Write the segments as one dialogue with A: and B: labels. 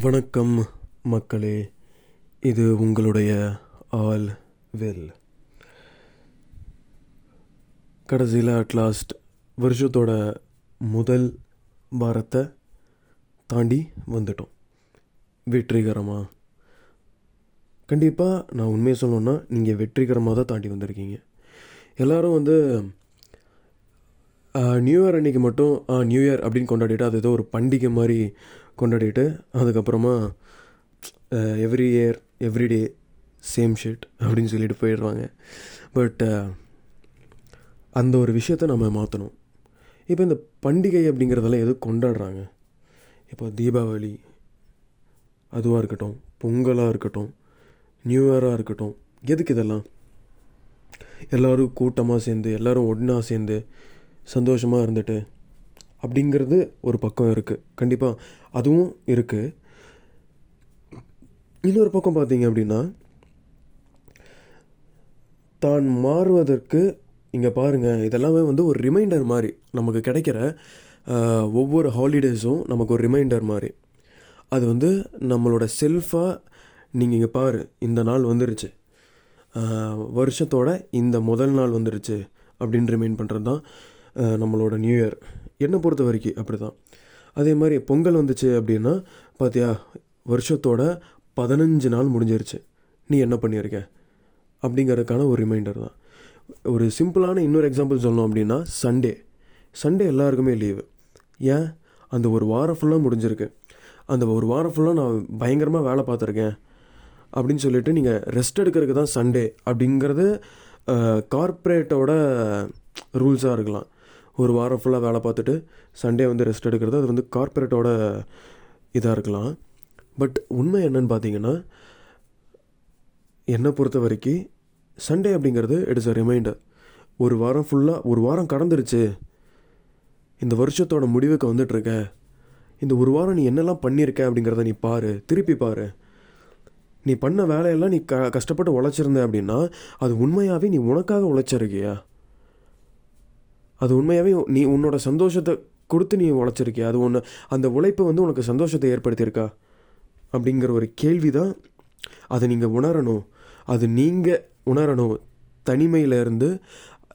A: வணக்கம் மக்களே இது உங்களுடைய ஆல் வெல். கடைசியில் அட்லாஸ்ட் வருஷத்தோட முதல் வாரத்தை தாண்டி வந்துட்டோம். வெற்றிகரமாக கண்டிப்பாக நான் உண்மையை சொல்லணுன்னா நீங்கள் வெற்றிகரமாக தான் தாண்டி வந்திருக்கீங்க. எல்லோரும் வந்து நியூ இயர் அன்றைக்கி மட்டும் நியூ இயர் அப்படின்னு கொண்டாடிட்டு அது ஏதோ ஒரு பண்டிகை மாதிரி கொண்டாடிட்டு அதுக்கப்புறமா every year every day same shit அப்படின்னு சொல்லிட்டு போயிடுவாங்க பட் அந்த ஒரு விஷயத்தை நம்ம மாற்றணும் இப்போ இந்த பண்டிகை அப்படிங்கிறதெல்லாம் எதுவும் கொண்டாடுறாங்க? இப்போ தீபாவளி அதுவாக இருக்கட்டும் பொங்கலாக இருக்கட்டும் நியூ இயராக இருக்கட்டும் எதுக்கு இதெல்லாம்? எல்லோரும் கூட்டமாக சேர்ந்து எல்லோரும் ஒன்றா சேர்ந்து சந்தோஷமாக இருந்துட்டு அப்படிங்கிறது ஒரு பக்கம் இருக்குது கண்டிப்பாக அதுவும் இருக்குது இன்னொரு பக்கம் பார்த்தீங்க அப்படின்னா தான் மாறுவதற்கு இங்கே பாருங்கள் இதெல்லாமே வந்து ஒரு ரிமைண்டர் மாதிரி நமக்கு கிடைக்கிற ஒவ்வொரு ஹாலிடேஸும் நமக்கு ஒரு ரிமைண்டர் மாதிரி. அது வந்து நம்மளோட செல்ஃபாக நீங்கள் இங்கே பாரு இந்த நாள் வந்துருச்சு. வருஷத்தோட இந்த முதல் நாள் வந்துருச்சு அப்படின்னு ரிமைண்ட் பண்ணுறது தான் நம்மளோட நியூ இயர் என்னை பொறுத்த வரைக்கும் அப்படி தான் அதே மாதிரி பொங்கல் வந்துச்சு அப்படின்னா பார்த்தியா வருஷத்தோட பதினஞ்சு நாள் முடிஞ்சிருச்சு. நீ என்ன பண்ணியிருக்க? அப்படிங்கிறதுக்கான ஒரு ரிமைண்டர் தான். ஒரு சிம்பிளான இன்னொரு எக்ஸாம்பிள் சொல்லணும் அப்படின்னா சண்டே சண்டே எல்லாருக்குமே லீவு ஏன்? அந்த ஒரு வாரம் ஃபுல்லாக முடிஞ்சிருக்கு. அந்த ஒரு வாரம் ஃபுல்லாக நான் பயங்கரமாக வேலை பார்த்துருக்கேன். அப்படின்னு சொல்லிட்டு நீங்கள் ரெஸ்ட் எடுக்கிறதுக்கு தான் சண்டே அப்படிங்கிறது கார்ப்பரேட்டோட ரூல்ஸாக இருக்கலாம். ஒரு வாரம் ஃபுல்லாக வேலை பார்த்துட்டு சண்டே வந்து ரெஸ்ட் எடுக்கிறது. அது வந்து கார்ப்பரேட்டோட இதாக இருக்கலாம். பட் உண்மை என்னன்னு பார்த்தீங்கன்னா என்னை பொறுத்த வரைக்கும் சண்டே அப்படிங்கிறது இட்ஸ் அ ரிமைண்டர் ஒரு வாரம் ஃபுல்லாக ஒரு வாரம் கடந்துருச்சு. இந்த வருஷத்தோட முடிவுக்கு வந்துட்டுருக்க. இந்த ஒரு வாரம் நீ என்னெல்லாம் பண்ணியிருக்க அப்படிங்கிறத நீ பாரு திருப்பி பாரு. நீ பண்ண வேலையெல்லாம் நீ க கஷ்டப்பட்டு உழைச்சிருந்த அப்படின்னா அது உண்மையாகவே நீ உனக்காக உழைச்சிருக்கியா? அது உண்மையாகவே நீ உன்னோட சந்தோஷத்தை கொடுத்து நீ உழைச்சிருக்கியா? அது ஒன்று அந்த உழைப்பு வந்து உனக்கு சந்தோஷத்தை ஏற்படுத்தியிருக்கா? அப்படிங்கிற ஒரு கேள்வி தான் அதை நீங்கள் உணரணும். அது நீங்கள் உணரணும். தனிமையிலேருந்து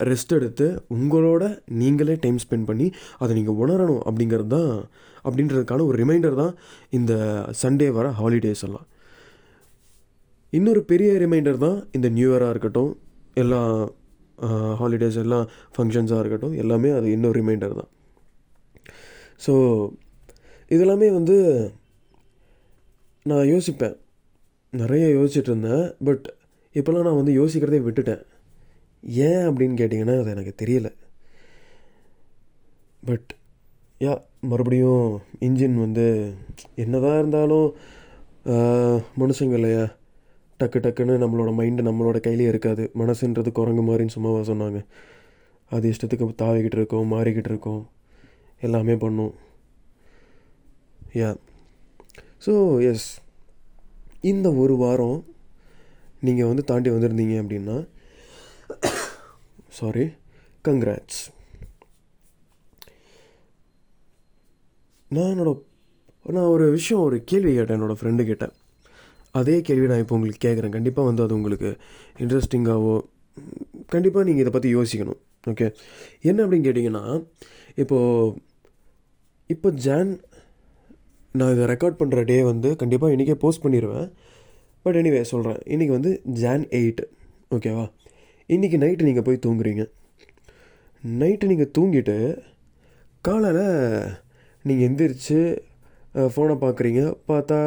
A: ரெஸ்ட் எடுத்து உங்களோட நீங்களே டைம் ஸ்பெண்ட் பண்ணி அதை நீங்கள் உணரணும் அப்படிங்கிறது தான் அப்படின்றதுக்கான ஒரு ரிமைண்டர் தான் இந்த சண்டே வர ஹாலிடேஸ் எல்லாம். இன்னொரு பெரிய ரிமைண்டர் தான் இந்த நியூ இயராக இருக்கட்டும் எல்லா ஹாலிடேஸ் எல்லாம் ஃபங்க்ஷன்ஸாக இருக்கட்டும் எல்லாமே அது இன்னொரு ரிமைண்டர் தான். ஸோ இதெல்லாமே வந்து நான் யோசிப்பேன். நிறைய யோசிச்சுட்டு இருந்தேன். பட் இப்போல்லாம் நான் வந்து யோசிக்கிறதே விட்டுட்டேன். ஏன் அப்படின்னு கேட்டிங்கன்னா அது எனக்கு தெரியல. பட் யா மறுபடியும் இன்ஜின் வந்து என்னதான் இருந்தாலும் மனுஷங்க இல்லையா? டக்கு டக்குன்னு நம்மளோட மைண்டு நம்மளோட கையிலே இருக்காது. மனசுன்றது குரங்கு மாதிரின்னு சும்மாவா சொன்னாங்க. அது இஷ்டத்துக்கு தாவிக்கிட்டு இருக்கோம் மாறிக்கிட்டு இருக்கோம். எல்லாமே பண்ணும். யா ஸோ எஸ் இந்த ஒரு வாரம் நீங்கள் வந்து தாண்டி வந்திருந்தீங்க அப்படின்னா சாரி கங்க்ராட்ஸ் நான் என்னோட நான் ஒரு விஷயம் ஒரு கேள்வி கேட்டேன் என்னோடய ஃப்ரெண்டு கேட்டேன் அதே கேள்வி நான் இப்போ உங்களுக்கு கேட்குறேன். கண்டிப்பாக வந்து அது உங்களுக்கு இன்ட்ரெஸ்டிங்காகவோ கண்டிப்பாக நீங்கள் இதை பற்றி யோசிக்கணும். ஓகே என்ன அப்படின்னு கேட்டிங்கன்னா இப்போது இப்போ ஜான் நான் இதை ரெக்கார்ட் பண்ணுற டே வந்து கண்டிப்பாக இன்றைக்கே போஸ்ட் பண்ணிடுவேன் பட் எனிவே சொல்கிறேன் இன்றைக்கி வந்து ஜான் எயிட் ஓகேவா இன்றைக்கி நைட்டு நீங்கள் போய் தூங்குறீங்க. நைட்டு நீங்கள் தூங்கிட்டு காலையில் நீங்கள் எந்திரிச்சு ஃபோனை பார்க்குறீங்க பார்த்தா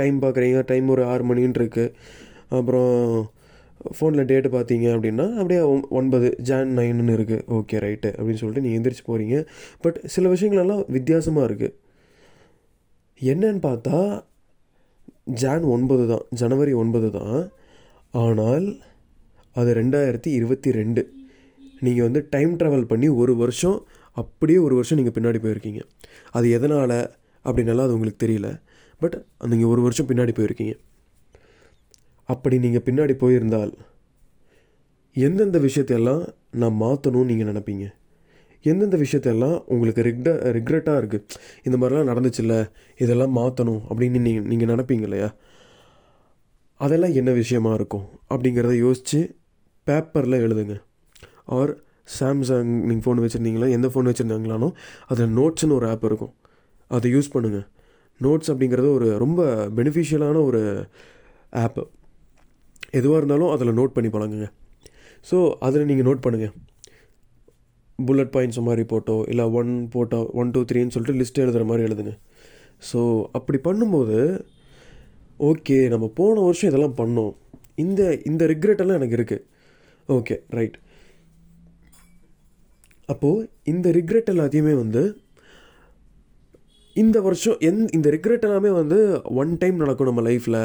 A: டைம் பார்க்குறீங்க டைம் ஒரு ஆறு மணின்னு இருக்குது அப்புறம் ஃபோனில் டேட்டு பார்த்தீங்க அப்படின்னா அப்படியே ஒன்பது ஜான் நைன்னு இருக்குது ஓகே ரைட்டு அப்படின்னு சொல்லிட்டு நீங்கள் எந்திரிச்சு போகிறீங்க பட் சில விஷயங்களெல்லாம் வித்தியாசமாக இருக்குது என்னன்னு பார்த்தா ஜான் ஒன்பது தான். ஜனவரி ஒன்பது தான். ஆனால் அது ரெண்டாயிரத்தி இருபத்தி ரெண்டு. நீங்கள் வந்து டைம் ட்ராவல் பண்ணி ஒரு வருஷம் அப்படியே ஒரு வருஷம் நீங்கள் பின்னாடி போயிருக்கீங்க. அது எதனால்? அப்படின்னாலும் அது உங்களுக்கு தெரியல. பட் நீங்கள் ஒரு வருஷம் பின்னாடி போயிருக்கீங்க. அப்படி நீங்கள் பின்னாடி போயிருந்தால் எந்தெந்த விஷயத்தையெல்லாம் நான் மாற்றணும்னு நீங்கள் நினப்பீங்க? எந்தெந்த விஷயத்தையெல்லாம் உங்களுக்கு ரிக்ட ரிக்ரெட்டாக இருக்குது இந்த மாதிரிலாம் நடந்துச்சுல்ல இதெல்லாம் மாற்றணும் அப்படின்னு நீங்கள் நீங்கள் நினப்பீங்க இல்லையா? அதெல்லாம் என்ன விஷயமா இருக்கும்? அப்படிங்கிறத யோசித்து பேப்பரில் எழுதுங்க. ஆர் சாம்சங் நீங்கள் ஃபோன் வச்சுருந்தீங்களா? எந்த ஃபோன் வச்சுருந்தாங்களானோ அதில் நோட்ஸ்னு ஒரு ஆப் இருக்கும். அதை யூஸ் பண்ணுங்கள் நோட்ஸ் அப்படிங்கிறது ஒரு ரொம்ப பெனிஃபிஷியலான ஒரு ஆப்பு எதுவாக இருந்தாலும் அதில் நோட் பண்ணி பழங்குங்க ஸோ அதில் நீங்கள் நோட் பண்ணுங்கள் புல்லட் பாயிண்ட்ஸ் மாதிரி போட்டோ இல்லை ஒன் போட்டோ ஒன் டூ த்ரீன்னு சொல்லிட்டு லிஸ்ட் எழுதுகிற மாதிரி எழுதுங்க. ஸோ அப்படி பண்ணும்போது ஓகே நம்ம போன வருஷம் இதெல்லாம் பண்ணோம். இந்த இந்த ரிக்ரெட்டெல்லாம் எனக்கு இருக்குது ஓகே ரைட் அப்போது இந்த ரிக்ரெட் எல்லாத்தையுமே வந்து இந்த வருஷம் எந் இந்த ரிக்ரெட் எல்லாமே வந்து ஒன் டைம் நடக்கும் நம்ம லைஃப்பில்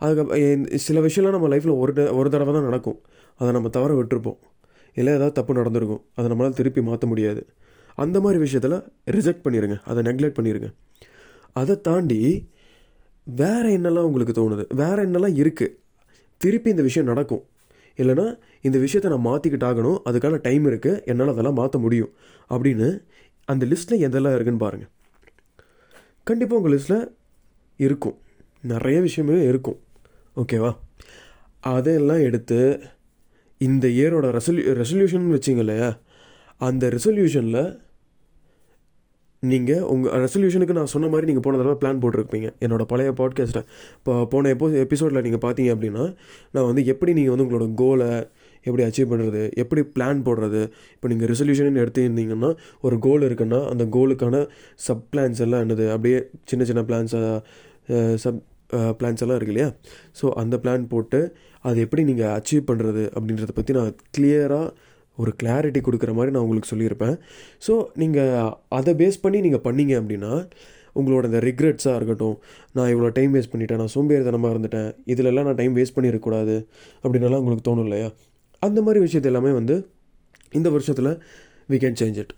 A: அதுக்கு சில விஷயம்லாம் நம்ம லைஃப்பில் ஒரு ஒரு தடவை தான் நடக்கும். அதை நம்ம தவற விட்டுருப்போம். இல்லை ஏதாவது தப்பு நடந்திருக்கும். அதை நம்மளால் திருப்பி மாற்ற முடியாது. அந்த மாதிரி விஷயத்தில் ரிஜெக்ட் பண்ணிடுங்க அதை நெக்லெக்ட் பண்ணிடுங்க அதை தாண்டி வேறு என்னெல்லாம் உங்களுக்கு தோணுது? வேறு என்னெல்லாம் இருக்குது திருப்பி இந்த விஷயம் நடக்கும். இல்லைனா இந்த விஷயத்தை நான் மாற்றிக்கிட்டாகணும் அதுக்கான டைம் இருக்குது என்னால் அதெல்லாம் மாற்ற முடியும். அப்படின்னு அந்த லிஸ்ட்டில் எதெல்லாம் இருக்குன்னு பாருங்கள் கண்டிப்பாக உங்கள் லிஸ்ட்டில் இருக்கும். நிறைய விஷயமே இருக்கும். ஓகேவா அதையெல்லாம் எடுத்து இந்த இயரோட ரெசல்யூ ரெசல்யூஷன் வச்சிங்க இல்லையா? அந்த ரெசல்யூஷனில் நீங்கள் உங்கள் ரெசல்யூஷனுக்கு நான் சொன்ன மாதிரி நீங்கள் போன தடவை பிளான் போட்டிருப்பீங்க. என்னோடய பழைய பாட்காஸ்ட்டை இப்போ போன எப்போ எபிசோடில் நீங்கள் பார்த்தீங்க அப்படின்னா நான் வந்து எப்படி நீங்கள் வந்து உங்களோட கோலை எப்படி அச்சீவ் பண்ணுறது எப்படி பிளான் போடுறது. இப்போ நீங்கள் ரெசல்யூஷன் எடுத்துருந்தீங்கன்னா ஒரு கோல் இருக்குன்னா அந்த கோலுக்கான சப் பிளான்ஸ் எல்லாம் என்னது அப்படியே சின்ன சின்ன பிளான்ஸாக சப் பிளான்ஸ் எல்லாம் இருக்கு இல்லையா? ஸோ அந்த பிளான் போட்டு அது எப்படி நீங்கள் அச்சீவ் பண்ணுறது அப்படின்றத பற்றி நான் கிளியராக ஒரு கிளாரிட்டி கொடுக்குற மாதிரி நான் உங்களுக்கு சொல்லியிருப்பேன். ஸோ நீங்கள் அதை பேஸ் பண்ணி நீங்கள் பண்ணீங்க அப்படின்னா உங்களோட இந்த ரிக்ரெட்ஸாக இருக்கட்டும் நான் இவ்வளோ டைம் வேஸ்ட் பண்ணிட்டேன் நான் சோம்பேறித்தனமாக இருந்துட்டேன் இதிலெல்லாம் நான் டைம் வேஸ்ட் பண்ணிடக்கூடாது அப்படின்னலாம் உங்களுக்கு தோணும் இல்லையா? அந்த மாதிரி விஷயத்தை எல்லாமே வந்து இந்த வருஷத்தில் we can change it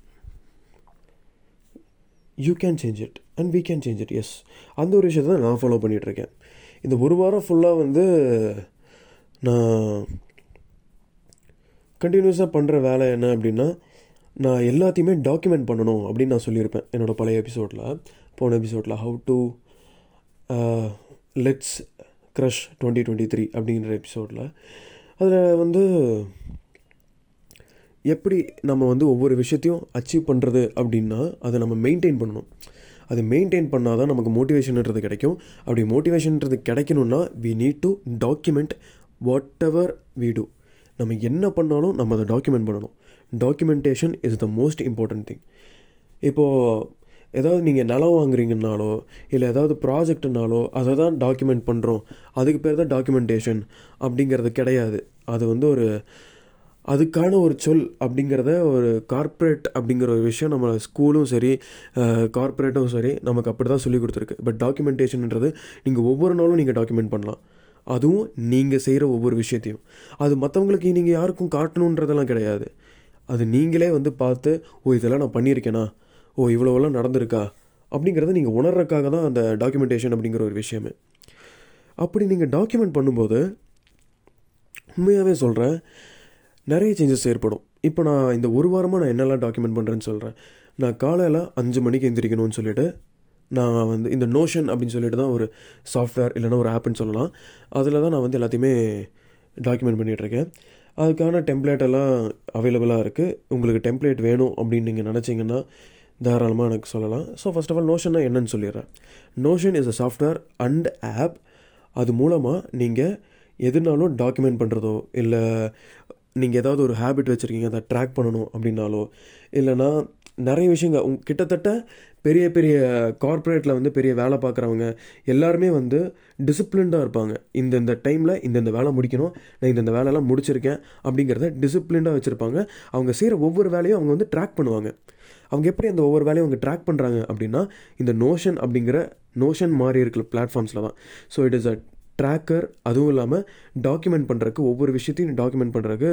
A: you can change it and we can change it yes அந்த ஒரு விஷயத்தை தான் நான் ஃபாலோ பண்ணிகிட்ருக்கேன் இந்த ஒரு வாரம் ஃபுல்லாக வந்து நான் கண்டினியூஸாக பண்ணுற வேலை என்ன அப்படின்னா நான் எல்லாத்தையுமே டாக்குமெண்ட் பண்ணணும் அப்படின்னு நான் சொல்லியிருப்பேன் என்னோடய பழைய எபிசோடில் போன எபிசோடில் how to let's crush twenty twenty three அப்படிங்கிற எபிசோடில் அதில் வந்து எப்படி நம்ம வந்து ஒவ்வொரு விஷயத்தையும் அச்சீவ் பண்ணுறது அப்படின்னா அதை நம்ம மெயின்டைன் பண்ணணும். அது மெயின்டைன் பண்ணால் தான் நமக்கு மோட்டிவேஷன்ன்றது கிடைக்கும். அப்படி மோட்டிவேஷன்ன்றது கிடைக்கணும்னா we need to document whatever we do நம்ம என்ன பண்ணாலும் நம்ம அதை டாக்குமெண்ட் பண்ணணும். Documentation is the most important thing இப்போது ஏதாவது நீங்கள் நிலம் வாங்குறீங்கன்னாலோ இல்லை ஏதாவது ப்ராஜெக்ட்னாலோ அதை தான் டாக்குமெண்ட் பண்ணுறோம் அதுக்கு பேர் தான் டாக்குமெண்டேஷன் அப்படிங்கிறது கிடையாது. அது வந்து ஒரு அதுக்கான ஒரு சொல் அப்படிங்கிறத ஒரு கார்ப்பரேட் அப்படிங்கிற ஒரு விஷயம் நம்ம ஸ்கூலும் சரி கார்ப்பரேட்டும் சரி நமக்கு அப்படி தான் சொல்லி கொடுத்துருக்கு. பட் டாக்குமெண்டேஷன்ன்றது நீங்கள் ஒவ்வொரு நாளும் நீங்கள் டாக்குமெண்ட் பண்ணலாம். அதுவும் நீங்கள் செய்கிற ஒவ்வொரு விஷயத்தையும். அது மற்றவங்களுக்கு நீங்கள் யாருக்கும் காட்டணுன்றதெல்லாம் கிடையாது. அது நீங்களே வந்து பார்த்து ஓ இதெல்லாம் நான் பண்ணியிருக்கேனா? ஓ இவ்வளோவெல்லாம் நடந்திருக்கா? அப்படிங்கிறத நீங்கள் உணர்றதுக்காக தான் அந்த டாக்குமெண்டேஷன் அப்படிங்கிற ஒரு விஷயமே. அப்படி நீங்கள் டாக்குமெண்ட் பண்ணும்போது உண்மையாகவே சொல்கிறேன் நிறைய சேஞ்சஸ் ஏற்படும். இப்போ நான் இந்த ஒரு வாரமாக நான் என்னெல்லாம் டாக்குமெண்ட் பண்ணுறேன்னு சொல்கிறேன் நான் காலையில் அஞ்சு மணிக்கு எந்திரிக்கணும்னு சொல்லிட்டு நான் வந்து இந்த நோஷன் அப்படின்னு சொல்லிட்டு தான் ஒரு சாஃப்ட்வேர் இல்லைன்னா ஒரு ஆப்னு சொல்லலாம். அதில் தான் நான் வந்து எல்லாத்தையுமே டாக்குமெண்ட் பண்ணிகிட்ருக்கேன் அதுக்கான டெம்ப்ளேட் எல்லாம் அவைலபிளாக இருக்குது உங்களுக்கு டெம்ப்ளேட் வேணும் அப்படின்னு நீங்கள் நினச்சிங்கன்னா தாராளமாக எனக்கு சொல்லலாம். ஸோ ஃபர்ஸ்ட் ஆஃப் ஆல் நோஷன்னா என்னன்னு சொல்லிடுறேன். Notion is a software and app அது மூலமாக நீங்கள் எதுனாலும் டாக்குமெண்ட் பண்ணுறதோ இல்லை நீங்கள் ஏதாவது ஒரு ஹேபிட் வச்சுருக்கீங்க அதை ட்ராக் பண்ணணும் அப்படின்னாலோ இல்லைனா நிறைய விஷயங்கள் உங் கிட்டத்தட்ட பெரிய பெரிய கார்ப்பரேட்டில் வந்து பெரிய வேலை பார்க்குறவங்க எல்லாருமே வந்து டிசிப்ளின்டாக இருப்பாங்க. இந்தந்த டைமில் இந்தந்த வேலை முடிக்கணும் நான் இந்தந்த வேலையெல்லாம் முடிச்சிருக்கேன் அப்படிங்கிறத டிசிப்ளின்டாக வச்சுருப்பாங்க. அவங்க செய்கிற ஒவ்வொரு வேலையும் அவங்க வந்து ட்ராக் பண்ணுவாங்க. அவங்க எப்படி அந்த ஒவ்வொரு வேலையும் அவங்க ட்ராக் பண்ணுறாங்க அப்படின்னா இந்த நோஷன் அப்படிங்கிற நோஷன் மாதிரி இருக்கிற பிளாட்ஃபார்ம்ஸில் தான். So it is a tracker அதுவும் இல்லாமல் டாக்குமெண்ட் பண்ணுறதுக்கு ஒவ்வொரு விஷயத்தையும் டாக்குமெண்ட் பண்ணுறதுக்கு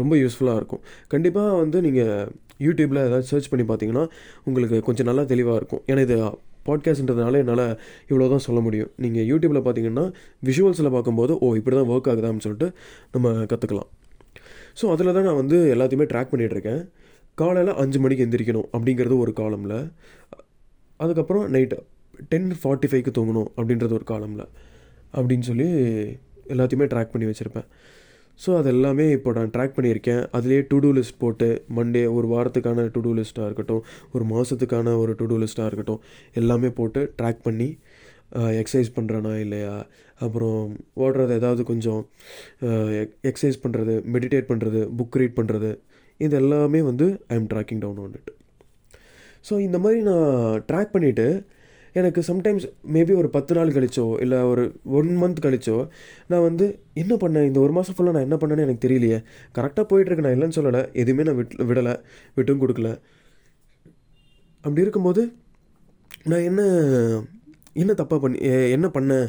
A: ரொம்ப யூஸ்ஃபுல்லாக இருக்கும். கண்டிப்பாக வந்து நீங்கள் யூடியூப்பில் ஏதாவது சர்ச் பண்ணி பார்த்தீங்கன்னா உங்களுக்கு கொஞ்சம் நல்லா தெளிவாக இருக்கும். ஏன்னா இது பாட்காஸ்ட்ன்றதுனால என்னால் இவ்வளோ தான் சொல்ல முடியும். நீங்கள் யூடியூப்பில் பார்த்தீங்கன்னா விஷுவல்ஸில் பார்க்கும்போது ஓ இப்படி தான் ஒர்க் ஆகுதான்னு சொல்லிட்டு நம்ம கற்றுக்கலாம் ஸோ அதில் தான் நான் வந்து எல்லாத்தையுமே ட்ராக் பண்ணிகிட்ருக்கேன் காலையில் அஞ்சு மணிக்கு எந்திரிக்கணும் அப்படிங்கிறது ஒரு காலமில். அதுக்கப்புறம் நைட்டு டென் ஃபார்ட்டி ஃபைவ்க்கு தூங்கணும் அப்படின்றது ஒரு காலமில். அப்படின்னு சொல்லி எல்லாத்தையுமே ட்ராக் பண்ணி வச்சுருப்பேன். ஸோ அது எல்லாமே இப்போ நான் ட்ராக் பண்ணியிருக்கேன். அதுலேயே டு டூ லிஸ்ட் போட்டு மண்டே ஒரு வாரத்துக்கான டு டூ லிஸ்ட்டாக இருக்கட்டும் ஒரு மாதத்துக்கான ஒரு டு டூ லிஸ்ட்டாக இருக்கட்டும் எல்லாமே போட்டு ட்ராக் பண்ணி எக்ஸசைஸ் பண்ணுறேனா இல்லையா? அப்புறம் ஓடுறது ஏதாவது கொஞ்சம் எக்ஸசைஸ் பண்ணுறது மெடிடேட் பண்ணுறது புக் ரீட் பண்ணுறது இது எல்லாமே வந்து I'm tracking down on it so இந்த மாதிரி நான் ட்ராக் பண்ணிவிட்டு எனக்கு சம்டைம்ஸ் மேபி ஒரு பத்து நாள் கழிச்சோ இல்லை ஒரு ஒன் மந்த் கழிச்சோ நான் வந்து என்ன பண்ணேன் இந்த ஒரு மாதம் ஃபுல்லாக நான் என்ன பண்ணேன்னு எனக்கு தெரியலையே. கரெக்டாக போயிட்டுருக்கு நான் இல்லைன்னு சொல்லலை. எதுவுமே நான் விட் விடலை விட்டும் கொடுக்கல. அப்படி இருக்கும்போது நான் என்ன என்ன தப்பாக பண்ணி என்ன பண்ணேன்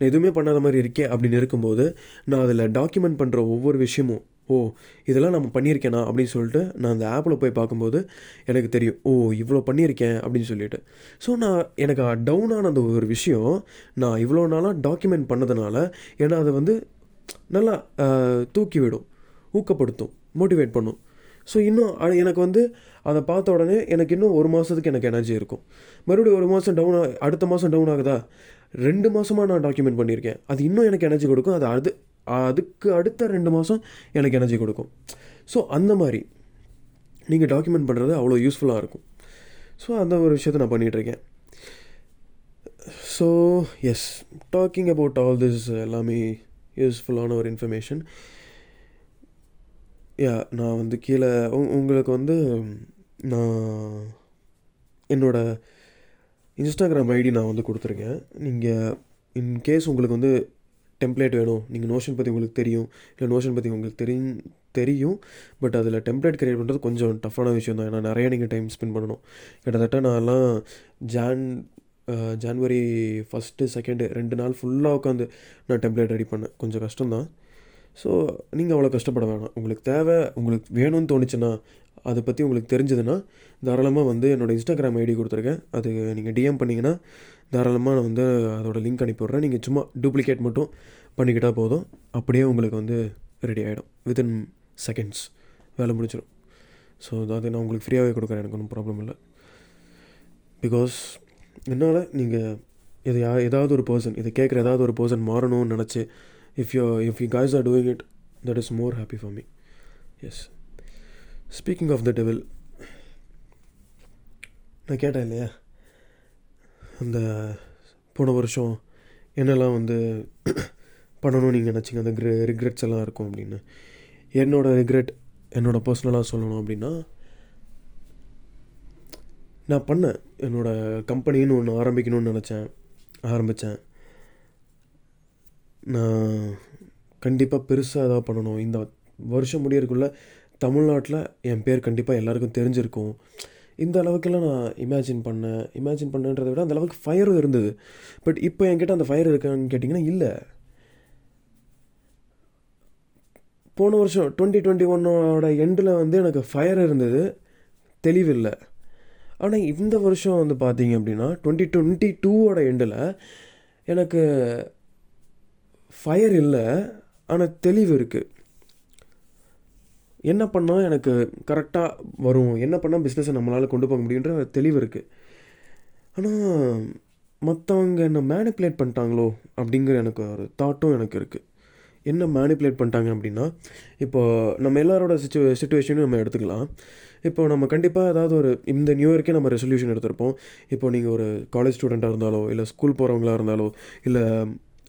A: நான் எதுவுமே பண்ணாத மாதிரி இருக்கே அப்படின்னு இருக்கும்போது நான் அதில் டாக்குமெண்ட் பண்ணுற ஒவ்வொரு விஷயமும் ஓ இதெல்லாம் நம்ம பண்ணியிருக்கேனா? அப்படின்னு சொல்லிட்டு நான் அந்த ஆப்பில் போய் பார்க்கும்போது எனக்கு தெரியும் ஓ இவ்வளோ பண்ணியிருக்கேன் அப்படின்னு சொல்லிட்டு. ஸோ நான் எனக்கு டவுனான அந்த ஒரு விஷயம் நான் இவ்வளோ நாளாக டாக்குமெண்ட் பண்ணதுனால ஏன்னா அதை வந்து நல்லா தூக்கி விடும் ஊக்கப்படுத்தும் மோட்டிவேட் பண்ணும். ஸோ இன்னும் அது எனக்கு வந்து அதை பார்த்த உடனே எனக்கு இன்னும் ஒரு மாதத்துக்கு எனக்கு எனர்ஜி இருக்கும். மறுபடியும் ஒரு மாதம் டவுன் அடுத்த மாதம் டவுன் ஆகுதா? ரெண்டு மாதமாக நான் டாக்குமெண்ட் பண்ணியிருக்கேன். அது இன்னும் எனக்கு எனர்ஜி கொடுக்கும். அது அது அதுக்கு அடுத்த ரெண்டு மாதம் எனக்கு எனர்ஜி கொடுக்கும். ஸோ அந்த மாதிரி நீங்கள் டாக்குமெண்ட் பண்ணுறது அவ்வளோ யூஸ்ஃபுல்லாக இருக்கும். ஸோ அந்த ஒரு விஷயத்த நான் பண்ணிகிட்ருக்கேன் so yes talking about all this எல்லாமே யூஸ்ஃபுல்லான ஒரு இன்ஃபர்மேஷன் யா நான் வந்து கீழே உ- உங்களுக்கு வந்து நான் என்னோடய இன்ஸ்டாகிராம் ஐடி நான் வந்து கொடுத்துருக்கேன். நீங்கள் இன்கேஸ் உங்களுக்கு வந்து டெம்ப்ளேட் வேணும். நீங்கள் நோஷன் பற்றி உங்களுக்கு தெரியும். இல்லை நோஷன் பற்றி உங்களுக்கு தெரியும் தெரியும். பட் அதில் டெம்ப்ளேட் கிரியேட் பண்ணுறது கொஞ்சம் டஃப்பான விஷயம் தான். ஏன்னா நிறைய நீங்கள் டைம் ஸ்பெண்ட் பண்ணணும். கிட்டத்தட்ட நான்லாம் ஜான் ஜான்வரி ஃபஸ்ட்டு செகண்டு ரெண்டு நாள் ஃபுல்லாக உட்காந்து நான் டெம்ப்ளேட் ரெடி பண்ணேன். கொஞ்சம் கஷ்டம்தான். ஸோ நீங்கள் அவ்வளோ கஷ்டப்பட வேணாம். உங்களுக்கு தேவை உங்களுக்கு வேணும்னு தோணுச்சுன்னா அதை பற்றி உங்களுக்கு தெரிஞ்சதுன்னா தாராளமாக வந்து என்னோட இன்ஸ்டாகிராம் ஐடி கொடுத்துருக்கேன். அது நீங்கள் டிஎம் பண்ணிங்கன்னா தாராளமாக நான் வந்து அதோடய லிங்க் அனுப்பிவிட்றேன். நீங்கள் சும்மா டூப்ளிகேட் மட்டும் பண்ணிக்கிட்டால் போதும். அப்படியே உங்களுக்கு வந்து ரெடி ஆகிடும் வித்தின் செகண்ட்ஸ் வேலை முடிச்சிடும் ஸோ அது நான் உங்களுக்கு ஃப்ரீயாகவே கொடுக்குறேன். எனக்கு ஒன்றும் ப்ராப்ளம் இல்லை. பிகாஸ் என்னால் நீங்கள் இது யா ஏதாவது ஒரு பர்சன் இதை கேட்குற ஏதாவது ஒரு பர்சன் மாறணும்னு நினச்சி if you if you guys are doing it that is more happy for me as speaking of the devil நான் கேட்டேன் இல்லையா? அந்த போன வருஷம் என்னெல்லாம் வந்து பண்ணணும்னு நீங்கள் நினச்சிங்க? அந்த க்ரெ ரிக்ரெட்ஸ் எல்லாம் இருக்கும் அப்படின்னு. என்னோடய ரிக்ரெட் என்னோடய பர்சனலாக சொல்லணும் அப்படின்னா நான் பண்ணேன் என்னோடய கம்பெனின்னு ஒன்று ஆரம்பிக்கணும்னு நினச்சேன் ஆரம்பித்தேன் நான் கண்டிப்பாக பெருசாக ஏதாவது பண்ணணும். இந்த வருஷம் முடியறதுக்குள்ளே தமிழ்நாட்டில் என் பேர் கண்டிப்பாக எல்லாருக்கும் தெரிஞ்சிருக்கும். இந்த அளவுக்கெல்லாம் நான் இமேஜின் பண்ணேன். இமேஜின் பண்ணுன்றதை விட அந்த அளவுக்கு ஃபயரும் இருந்தது. பட் இப்போ என்கிட்ட அந்த ஃபயர் இருக்கான்னு கேட்டிங்கன்னா இல்லை. போன வருஷம் டுவெண்ட்டி டுவெண்ட்டி ஒன்னோட எண்டில் வந்து எனக்கு ஃபயர் இருந்தது. தெளிவில்லை. ஆனால் இந்த வருஷம் வந்து பார்த்தீங்க அப்படின்னா டுவெண்ட்டி டுவெண்ட்டி டூவோட எண்டில் எனக்கு ஃபயர் இல்லை. ஆனால் தெளிவு இருக்குது என்ன பண்ணால் எனக்கு கரெக்டாக வரும்? என்ன பண்ணால் பிஸ்னஸை நம்மளால் கொண்டு போக முடியுன்ற தெளிவு இருக்குது ஆனால் மற்றவங்க என்ன மேனிப்புலேட் பண்ணிட்டாங்களோ அப்படிங்கிற எனக்கு ஒரு தாட்டும் எனக்கு இருக்குது என்ன மேனிப்புலேட் பண்ணிட்டாங்க அப்படின்னா இப்போ நம்ம எல்லாரோட சுச்சு சுச்சுவேஷனும் நம்ம எடுத்துக்கலாம். இப்போ நம்ம கண்டிப்பாக ஏதாவது ஒரு இந்த நியூ இயர்க்கே நம்ம ரெசல்யூஷன் எடுத்திருப்போம். இப்போ நீங்கள் ஒரு காலேஜ் ஸ்டூடெண்ட்டாக இருந்தாலோ இல்லை ஸ்கூல் போகிறவங்களா இருந்தாலோ இல்லை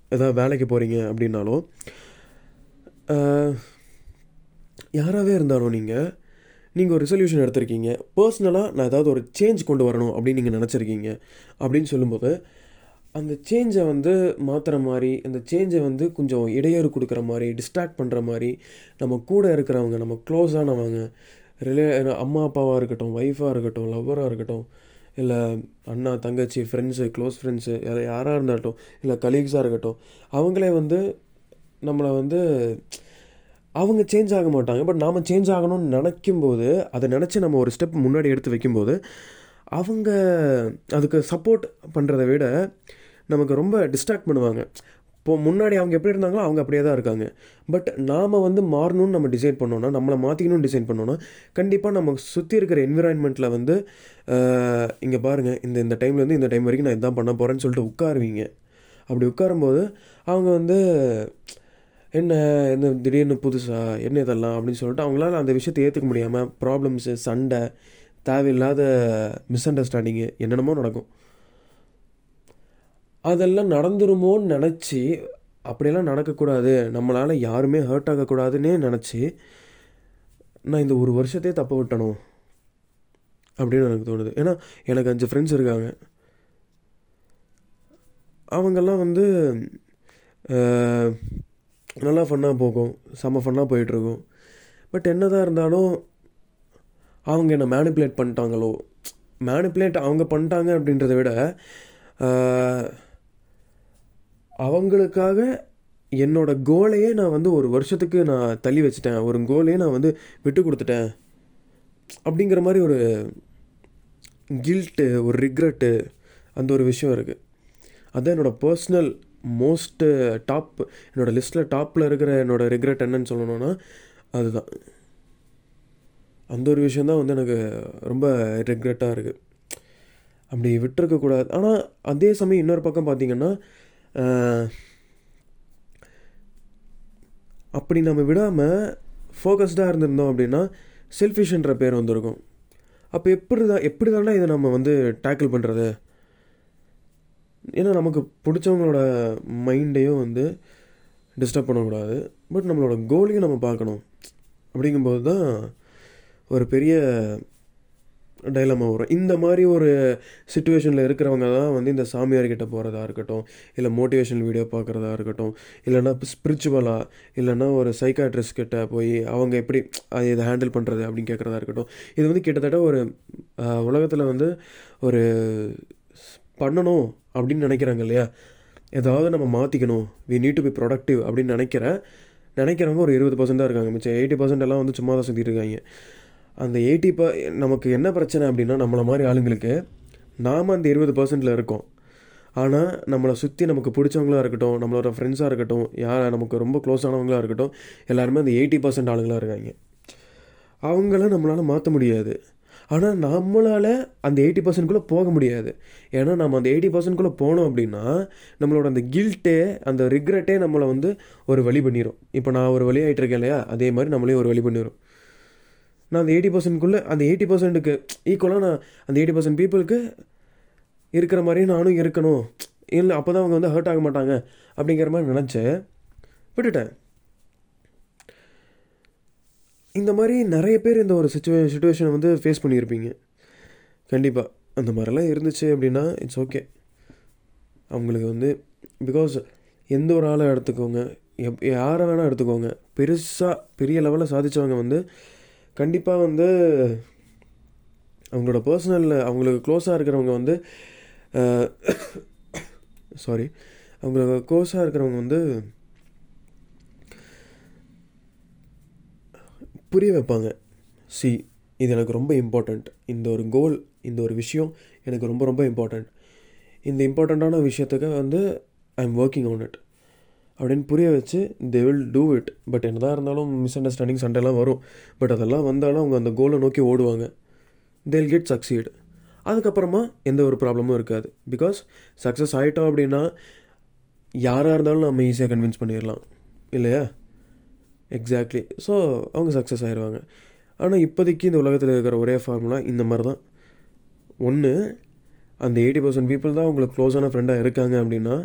A: ஏதாவது வேலைக்கு போகிறீங்க அப்படின்னாலோ யாராகவே இருந்தாலும் நீங்கள் நீங்கள் ஒரு ரெசல்யூஷன் எடுத்திருக்கீங்க. பர்சனலாக நான் ஏதாவது ஒரு சேஞ்ச் கொண்டு வரணும் அப்படின்னு நீங்கள் நினச்சிருக்கீங்க. அப்படின்னு சொல்லும்போது அந்த சேஞ்சை வந்து மாற்றுற மாதிரி அந்த சேஞ்சை வந்து கொஞ்சம் இடையூறு கொடுக்குற மாதிரி டிஸ்ட்ராக்ட் பண்ணுற மாதிரி நம்ம கூட இருக்கிறவங்க நம்ம க்ளோஸானவங்க ரிலே அம்மா அப்பாவாக இருக்கட்டும் ஒய்ஃபாக இருக்கட்டும் லவ்வராக இருக்கட்டும் இல்லை அண்ணா தங்கச்சி ஃப்ரெண்ட்ஸு க்ளோஸ் ஃப்ரெண்ட்ஸு யாராக இருந்தாட்டும் இல்லை கலீக்ஸாக இருக்கட்டும் அவங்களே வந்து நம்மளை வந்து அவங்க சேஞ்ச் ஆக மாட்டாங்க. பட் நாம் சேஞ்ச் ஆகணும்னு நினைக்கும்போது அதை நினச்சி நம்ம ஒரு ஸ்டெப் முன்னாடி எடுத்து வைக்கும்போது அவங்க அதுக்கு சப்போர்ட் பண்ணுறதை விட நமக்கு ரொம்ப டிஸ்ட்ராக்ட் பண்ணுவாங்க. இப்போ முன்னாடி அவங்க எப்படி இருந்தாங்களோ அவங்க அப்படியே தான் இருக்காங்க. பட் நாம் வந்து மாறணும்னு நம்ம டிசைட் பண்ணோன்னா நம்மளை மாற்றிக்கணும்னு டிசைன் பண்ணோன்னா கண்டிப்பாக நம்ம சுற்றி இருக்கிற என்விரான்மெண்ட்டில் வந்து இங்கே பாருங்கள் இந்த இந்த டைம்லேருந்து இந்த டைம் வரைக்கும் நான் இதான் பண்ண போகிறேன்னு சொல்லிட்டு உட்காருவீங்க. அப்படி உட்காரும்போது அவங்க வந்து என்ன என்ன திடீர்னு புதுசாக என்ன இதெல்லாம் அப்படின்னு சொல்லிட்டு அவங்களால அந்த விஷயத்தை ஏற்றுக்க முடியாமல் ப்ராப்ளம்ஸு சண்டை தேவையில்லாத மிஸ் அண்டர்ஸ்டாண்டிங்கு என்னென்னமோ நடக்கும். அதெல்லாம் நடந்துருமோன்னு நினச்சி அப்படியெல்லாம் நடக்கக்கூடாது. நம்மளால் யாருமே ஹர்ட் ஆகக்கூடாதுன்னே நினச்சி நான் இந்த ஒரு வருஷத்தையே தப்ப விட்டணும் அப்படின்னு எனக்கு தோணுது. ஏன்னா எனக்கு அஞ்சு ஃப்ரெண்ட்ஸ் இருக்காங்க. அவங்கெல்லாம் வந்து நல்லா ஃபன்னாக போகும். செம்ம ஃபன்னாக போயிட்டுருக்கும். பட் என்னதான் இருந்தாலும் அவங்க என்னை மேனிப்புலேட் பண்ணிட்டாங்களோ மேனிப்புலேட் அவங்க பண்ணிட்டாங்க அப்படின்றத விட அவங்களுக்காக என்னோட கோலையே நான் வந்து ஒரு வருஷத்துக்கு நான் தள்ளி வச்சிட்டேன். ஒரு கோலையே நான் வந்து விட்டு கொடுத்துட்டேன். அப்படிங்கிற மாதிரி ஒரு கில்ட்டு ஒரு ரிக்ரெட்டு அந்த ஒரு விஷயம் இருக்குது அதுதான் என்னோடய பர்சனல் மோஸ்ட்டு டாப் என்னோடய லிஸ்ட்டில் டாப்பில் இருக்கிற என்னோடய ரிக்ரெட் என்னன்னு சொல்லணுன்னா அதுதான். அந்த ஒரு விஷயந்தான் வந்து எனக்கு ரொம்ப ரிக்ரெட்டாக இருக்குது அப்படி விட்டுருக்கக்கூடாது ஆனால் அதே சமயம் இன்னொரு பக்கம் பார்த்திங்கன்னா அப்படி நம்ம விடாமல் ஃபோக்கஸ்டாக இருந்திருந்தோம் அப்படின்னா செல்ஃபிஷ்ன்ற பேர் வந்திருக்கும். அப்போ எப்படி தான் எப்படி தானே இதை நம்ம வந்து டேக்கிள் பண்ணுறது ஏன்னா நமக்கு பிடிச்சவங்களோட மைண்டையும் வந்து டிஸ்டர்ப் பண்ணக்கூடாது. பட் நம்மளோட கோலையும் நம்ம பார்க்கணும். அப்படிங்கும்போது தான் ஒரு பெரிய டைலமா வரும். இந்த மாதிரி ஒரு சுச்சுவேஷனில் இருக்கிறவங்க தான் வந்து இந்த சாமியார்கிட்ட போகிறதா இருக்கட்டும் இல்லை மோட்டிவேஷனல் வீடியோ பார்க்குறதா இருக்கட்டும் இல்லைன்னா ஸ்பிரிச்சுவலாக இல்லைன்னா ஒரு சைக்காட்ரிஸ்ட் கிட்ட போய் அவங்க எப்படி அதை இதை ஹேண்டில் பண்ணுறது அப்படின்னு கேட்குறதா இருக்கட்டும். இது வந்து கிட்டத்தட்ட ஒரு உலகத்தில் வந்து ஒரு பண்ணணும் அப்படின்னு நினைக்கிறாங்க இல்லையா? ஏதாவது நம்ம மாற்றிக்கணும் we need to be productive அப்படின்னு நினைக்கிற நினைக்கிறவங்க ஒரு இருபது பர்சன்ட் தான் இருக்காங்க மிச்சம். எயிட்டி பர்சன்ட் எல்லாம் வந்து சும்மா தான் சுற்றிட்டு இருக்காங்க அந்த எயிட்டி ப நமக்கு என்ன பிரச்சனை அப்படின்னா நம்மளை மாதிரி ஆளுங்களுக்கு நாம் அந்த இருபது பர்சன்ட்டில் இருக்கோம். ஆனால் நம்மளை சுற்றி நமக்கு பிடிச்சவங்களா இருக்கட்டும் நம்மளோட ஃப்ரெண்ட்ஸாக இருக்கட்டும் யார் நமக்கு ரொம்ப க்ளோஸ் ஆனவங்களா இருக்கட்டும் எல்லாருமே அந்த எயிட்டி பர்சன்ட் ஆளுங்களாக இருக்காங்க. அவங்கள நம்மளால் மாற்ற முடியாது. ஆனால் நம்மளால் அந்த எயிட்டி பர்சன்ட்குள்ளே போக முடியாது. ஏன்னா நம்ம அந்த எயிட்டி பர்சன்ட்குள்ளே போனோம் அப்படின்னா நம்மளோட அந்த கில்ட்டே அந்த ரிக்ரெட்டே நம்மளை வந்து ஒரு வழி பண்ணிடும் இப்போ நான் ஒரு வழி ஆகிட்டு இருக்கேன் இல்லையா? அதே மாதிரி நம்மளையும் ஒரு வழி பண்ணிடும் நான் அந்த எயிட்டி பர்சன்ட்குள்ளே அந்த எயிட்டி பர்சன்ட்டுக்கு ஈக்குவலாக நான் அந்த எயிட்டி பர்சன்ட் பீப்புளுக்கு இருக்கிற மாதிரியே நானும் இருக்கணும். இல்லை அப்போ தான் அவங்க வந்து ஹர்ட் ஆக மாட்டாங்க அப்படிங்கிற மாதிரி நினச்சேன். விட்டுட்டேன். இந்த மாதிரி நிறைய பேர் இந்த ஒரு சுச்சுவே சுச்சுவேஷனை வந்து ஃபேஸ் பண்ணியிருப்பீங்க. கண்டிப்பாக அந்த மாதிரிலாம் இருந்துச்சு அப்படின்னா இட்ஸ் ஓகே அவங்களுக்கு வந்து பிகாஸ் எந்த ஒரு ஆளை எடுத்துக்கோங்க எப் யாரை வேணால் எடுத்துக்கோங்க. பெருசாக பெரிய லெவலில் சாதித்தவங்க வந்து கண்டிப்பாக வந்து அவங்களோட பர்சனலில் அவங்களுக்கு க்ளோஸாக இருக்கிறவங்க வந்து சாரி அவங்களுக்கு க்ளோஸாக இருக்கிறவங்க வந்து புரிய வைப்பாங்க. சி இது எனக்கு ரொம்ப இம்பார்ட்டண்ட் இந்த ஒரு கோல் இந்த ஒரு விஷயம் எனக்கு ரொம்ப ரொம்ப இம்பார்ட்டண்ட் இந்த இம்பார்ட்டண்ட்டான விஷயத்துக்கு வந்து I am working on it அப்படின்னு புரிய வச்சு they will do it but என்னதான் இருந்தாலும் மிஸ் அண்டர்ஸ்டாண்டிங் சண்டைலாம் வரும். பட் அதெல்லாம் வந்தாலும் அவங்க அந்த கோலை நோக்கி ஓடுவாங்க. தேல் கெட் சக்சீட் அதுக்கப்புறமா எந்த ஒரு ப்ராப்ளமும் இருக்காது. பிகாஸ் சக்ஸஸ் ஆகிட்டோம் அப்படின்னா யாராக இருந்தாலும் நம்ம ஈஸியாக கன்வின்ஸ் பண்ணிடலாம் இல்லையா? எக்ஸாக்ட்லி ஸோ அவங்க சக்ஸஸ் ஆயிடுவாங்க ஆனால் இப்போதைக்கு இந்த உலகத்தில் இருக்கிற ஒரே ஃபார்முலா இந்த மாதிரி தான் ஒன்று அந்த எயிட்டி பர்சன்ட் பீப்புள் தான் உங்களுக்கு க்ளோஸான ஃப்ரெண்டாக இருக்காங்க அப்படின்னா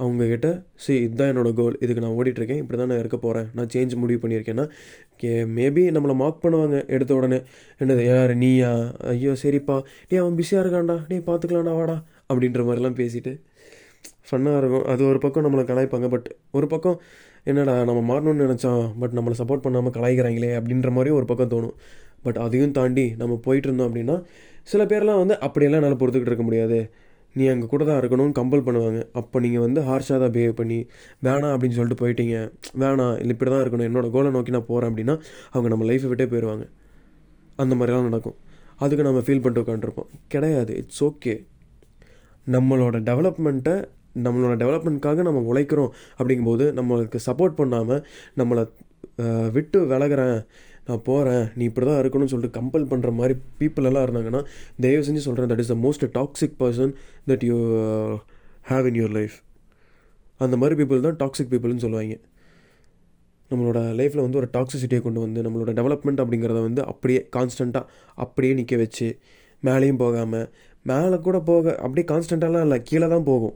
A: அவங்கக்கிட்ட சி இதுதான் என்னோடய கோல் இதுக்கு நான் ஓடிட்டுருக்கேன். இப்படி தான் நான் இருக்க போகிறேன் நான் சேஞ்ச் முடிவு பண்ணியிருக்கேன்னா கே மேபி நம்மளை மார்க் பண்ணுவாங்க எடுத்த உடனே. என்னது யார் நீயா? ஐயோ சரிப்பா. டே அவன் பிஸியாக இருக்கான்டா. நீ பார்த்துக்கலாம்டா வாடா. அப்படின்ற மாதிரிலாம் பேசிட்டு ஃபன்னாக இருக்கும். அது ஒரு பக்கம் நம்மளை கலாய்ப்பாங்க. பட் ஒரு பக்கம் என்னடா நம்ம மாறணும்னு நினச்சோம் பட் நம்மளை சப்போர்ட் பண்ணாமல் கலாய்க்கிறாங்களே அப்படின்ற மாதிரி ஒரு பக்கம் தோணும். பட் அதையும் தாண்டி நம்ம போயிட்டு இருந்தோம் அப்படின்னா சில பேர்லாம் வந்து அப்படியெல்லாம் என்னால் பொறுத்துக்கிட்டு இருக்க முடியாது. நீ அங்கே கூட தான் இருக்கணும்னு கம்பல் பண்ணுவாங்க. அப்போ நீங்கள் வந்து ஹார்ஷாக தான் பிஹேவ் பண்ணி வேணாம் அப்படின்னு சொல்லிட்டு போயிட்டீங்க. வேணாம் இல்லை இப்படி தான் இருக்கணும். என்னோட கோலை நோக்கி நான் போகிறேன் அப்படின்னா அவங்க நம்ம லைஃப்பை விட்டே போயிடுவாங்க அந்த மாதிரிலாம் நடக்கும். அதுக்கு நம்ம ஃபீல் பண்ணிட்டு உட்காந்துருப்போம் கிடையாது. இட்ஸ் ஓகே நம்மளோட டெவலப்மெண்ட்டை நம்மளோட டெவலப்மெண்ட்காக நம்ம உழைக்கிறோம் அப்படிங்கும்போது நம்மளுக்கு சப்போர்ட் பண்ணாமல் நம்மளை விட்டு விலகிறேன் நான் போகிறேன் நீ இப்படி தான் இருக்கணும்னு சொல்லிட்டு கம்பல் பண்ணுற மாதிரி பீப்புள் எல்லாம் இருந்தாங்கன்னா தயவு செஞ்சு சொல்கிறேன் that is the most toxic person that you have in your life அந்த மாதிரி பீப்புள் தான் டாக்ஸிக் பீப்புள்னு சொல்லுவாங்க. நம்மளோட லைஃப்பில் வந்து ஒரு டாக்ஸிசிட்டியை கொண்டு வந்து நம்மளோட டெவலப்மெண்ட் அப்படிங்கிறத வந்து அப்படியே கான்ஸ்டண்ட்டாக அப்படியே நிற்க வச்சு மேலேயும் போகாமல் மேலே கூட போக அப்படியே கான்ஸ்டண்ட்டாலாம் இல்லை கீழே தான் போகும்.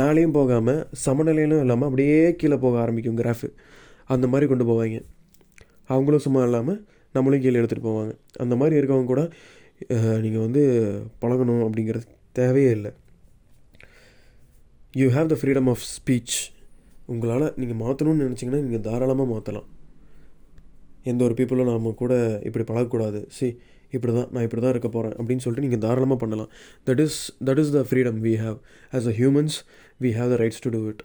A: மேலேயும் போகாமல் சமநிலையிலும் இல்லாமல் அப்படியே கீழே போக ஆரம்பிக்கும் கிராஃபு அந்த மாதிரி கொண்டு போவாங்க. அவங்களும் சும்மா இல்லாமல் நம்மளும் கீழே எடுத்துகிட்டு போவாங்க. அந்த மாதிரி இருக்கவங்க கூட நீங்கள் வந்து பழகணும் அப்படிங்கிறது தேவையே இல்லை. You have the freedom of speech உங்களால் நீங்கள் மாற்றணும்னு நினச்சிங்கன்னா நீங்கள் தாராளமாக மாற்றலாம் எந்த ஒரு பீப்புளும் நாம் கூட இப்படி பழகக்கூடாது. சி இப்படி தான் நான் இப்படி தான் இருக்க போகிறேன் அப்படின்னு சொல்லிட்டு நீங்கள் தாராளமாக பண்ணலாம். That is that is the freedom we have as a humans we have the rights to do it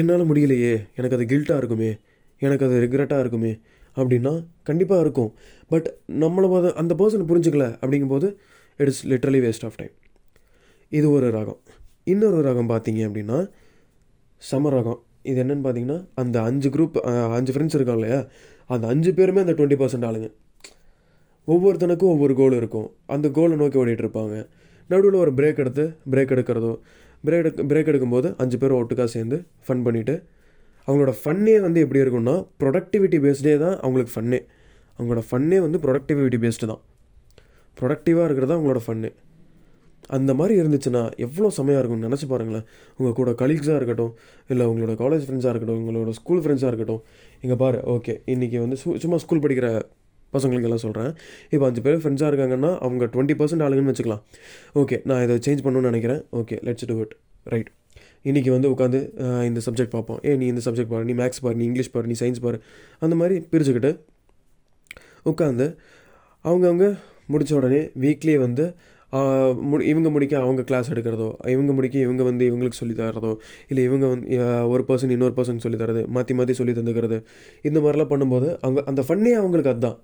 A: என்னால் முடியலையே. எனக்கு அது கில்ட்டாக இருக்குமே. எனக்கு அது ரிக்ரெட்டாக இருக்குமே. அப்படின்னா கண்டிப்பாக இருக்கும். பட் நம்மளை வந்து அந்த பர்சன் புரிஞ்சுக்கல அப்படிங்கும்போது it is literally waste of time இது ஒரு ரகம். இன்னொரு ரகம் பார்த்தீங்க அப்படின்னா சம ரகம். இது என்னென்னு பார்த்தீங்கன்னா அந்த அஞ்சு குரூப் அஞ்சு ஃப்ரெண்ட்ஸ் இருக்காங்க இல்லையா? அந்த அஞ்சு பேருமே அந்த டுவெண்ட்டி பர்சன்ட் ஆளுங்க. ஒவ்வொருத்தனுக்கும் ஒவ்வொரு கோல் இருக்கும். அந்த கோலை நோக்கி ஓடிட்டுருப்பாங்க நடுவில் ஒரு பிரேக் எடுத்து பிரேக் எடுக்கிறதோ பிரேக் எடுக்க பிரேக் எடுக்கும்போது அஞ்சு பேரும் ஒட்டுக்கா சேர்ந்து ஃபன் பண்ணிவிட்டு அவங்களோட ஃபன்னே வந்து எப்படி இருக்கும்னா ப்ரொடக்டிவிட்டி பேஸ்டே தான் அவங்களுக்கு ஃபன்னே அவங்களோட ஃபன்னே வந்து ப்ரொடக்டிவிட்டி பேஸ்டு தான். ப்ரொடக்டிவாக இருக்கிறது தான் அவங்களோட ஃபன்னு அந்த மாதிரி இருந்துச்சுன்னா எவ்வளோ செமையாக இருக்கும்னு நினச்சி பாருங்களேன். உங்கள் கூட கலீக்ஸாக இருக்கட்டும் இல்லை உங்களோட காலேஜ் ஃப்ரெண்ட்ஸாக இருக்கட்டும் உங்களோட ஸ்கூல் ஃப்ரெண்ட்ஸாக இருக்கட்டும். இங்கே பாரு ஓகே இன்றைக்கி வந்து சு சும்மா ஸ்கூல் படிக்கிற பசங்களுக்கெல்லாம் சொல்கிறேன் இப்போ அஞ்சு பேர் ஃப்ரெண்ட்ஸாக இருக்காங்கன்னா அவங்க டுவெண்ட்டி பர்சன்ட் ஆளுங்கன்னு வச்சுக்கலாம். ஓகே நான் இதை சேஞ்ச் பண்ணணும்னு நினைக்கிறேன். Okay let's do it right இன்றைக்கி வந்து உட்காந்து இந்த சப்ஜெக்ட் பார்ப்போம். ஏ நீ இந்த சப்ஜெக்ட் பாரு நீ மேக்ஸ் பாரு நீ இங்கிலீஷ் பாரு நீ சயின்ஸ் பாரு. அந்த மாதிரி பிரிச்சுக்கிட்டு உட்காந்து அவங்கவுங்க முடித்த உடனே வீக்லி வந்து முடி இவங்க முடிக்க அவங்க கிளாஸ் எடுக்கிறதோ இவங்க முடிக்க இவங்க வந்து இவங்களுக்கு சொல்லி தரதோ இல்லை இவங்க வந்து ஒரு பர்சன் இன்னொரு பர்சன் சொல்லி தரது மாற்றி மாற்றி சொல்லி தந்துக்கிறது இந்த மாதிரிலாம் பண்ணும்போது அவங்க அந்த ஃபன்னே அவங்களுக்கு அதுதான்.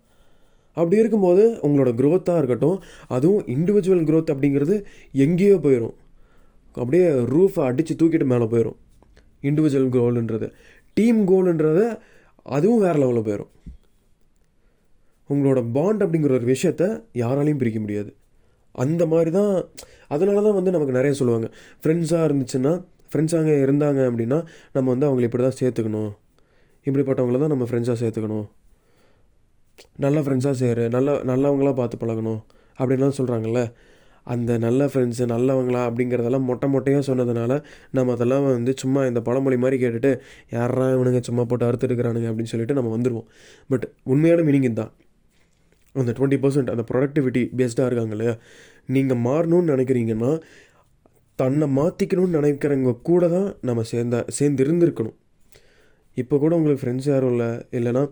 A: அப்படி இருக்கும்போது உங்களோட க்ரோத்தாக இருக்கட்டும் அதுவும் இண்டிவிஜுவல் க்ரோத் அப்படிங்கிறது எங்கேயோ போயிடும் அப்படியே ரூஃபை அடித்து தூக்கிட்டு மேலே போயிடும் இண்டிவிஜுவல் கோல்ன்றது டீம் கோல்ன்றது அதுவும் வேறு லெவலில் போயிடும் உங்களோட பாண்ட் அப்படிங்கிற ஒரு விஷயத்த யாராலையும் பிரிக்க முடியாது. அந்த மாதிரி தான் அதனால தான் வந்து நமக்கு நிறைய சொல்லுவாங்க. ஃப்ரெண்ட்ஸாக இருந்துச்சுன்னா ஃப்ரெண்ட்ஸாக இருந்தாங்க அப்படின்னா நம்ம வந்து அவங்களை இப்படி தான் சேர்த்துக்கணும். இப்படிப்பட்டவங்கள தான் நம்ம ஃப்ரெண்ட்ஸாக சேர்த்துக்கணும். நல்ல ஃப்ரெண்ட்ஸாக சேரு நல்ல நல்லவங்களாக பார்த்து பழகணும் அப்படின்லாம் சொல்கிறாங்கல்ல அந்த நல்ல ஃப்ரெண்ட்ஸு நல்லவங்களா அப்படிங்கிறதெல்லாம் மொட்டை மொட்டையாக சொன்னதுனால நம்ம அதெல்லாம் வந்து சும்மா இந்த பழமொழி மாதிரி கேட்டுட்டு யாரா இவனுங்க சும்மா போட்டு அறுத்துருக்குறானுங்க அப்படின்னு சொல்லிட்டு நம்ம வந்துடுவோம் பட் உண்மையான மீனிங் இதுதான். அந்த டுவெண்ட்டி பர்சன்ட் அந்த ப்ரொடக்டிவிட்டி பேஸ்டாக இருக்காங்க இல்லையா? நீங்கள் மாறணும்னு நினைக்கிறீங்கன்னா தன்னை மாற்றிக்கணும்னு நினைக்கிறவங்க கூட தான் நம்ம சேர்ந்தா சேர்ந்து இருந்திருக்கணும் இப்போ கூட உங்களுக்கு ஃப்ரெண்ட்ஸ் யாரும் இல்லை இல்லைன்னா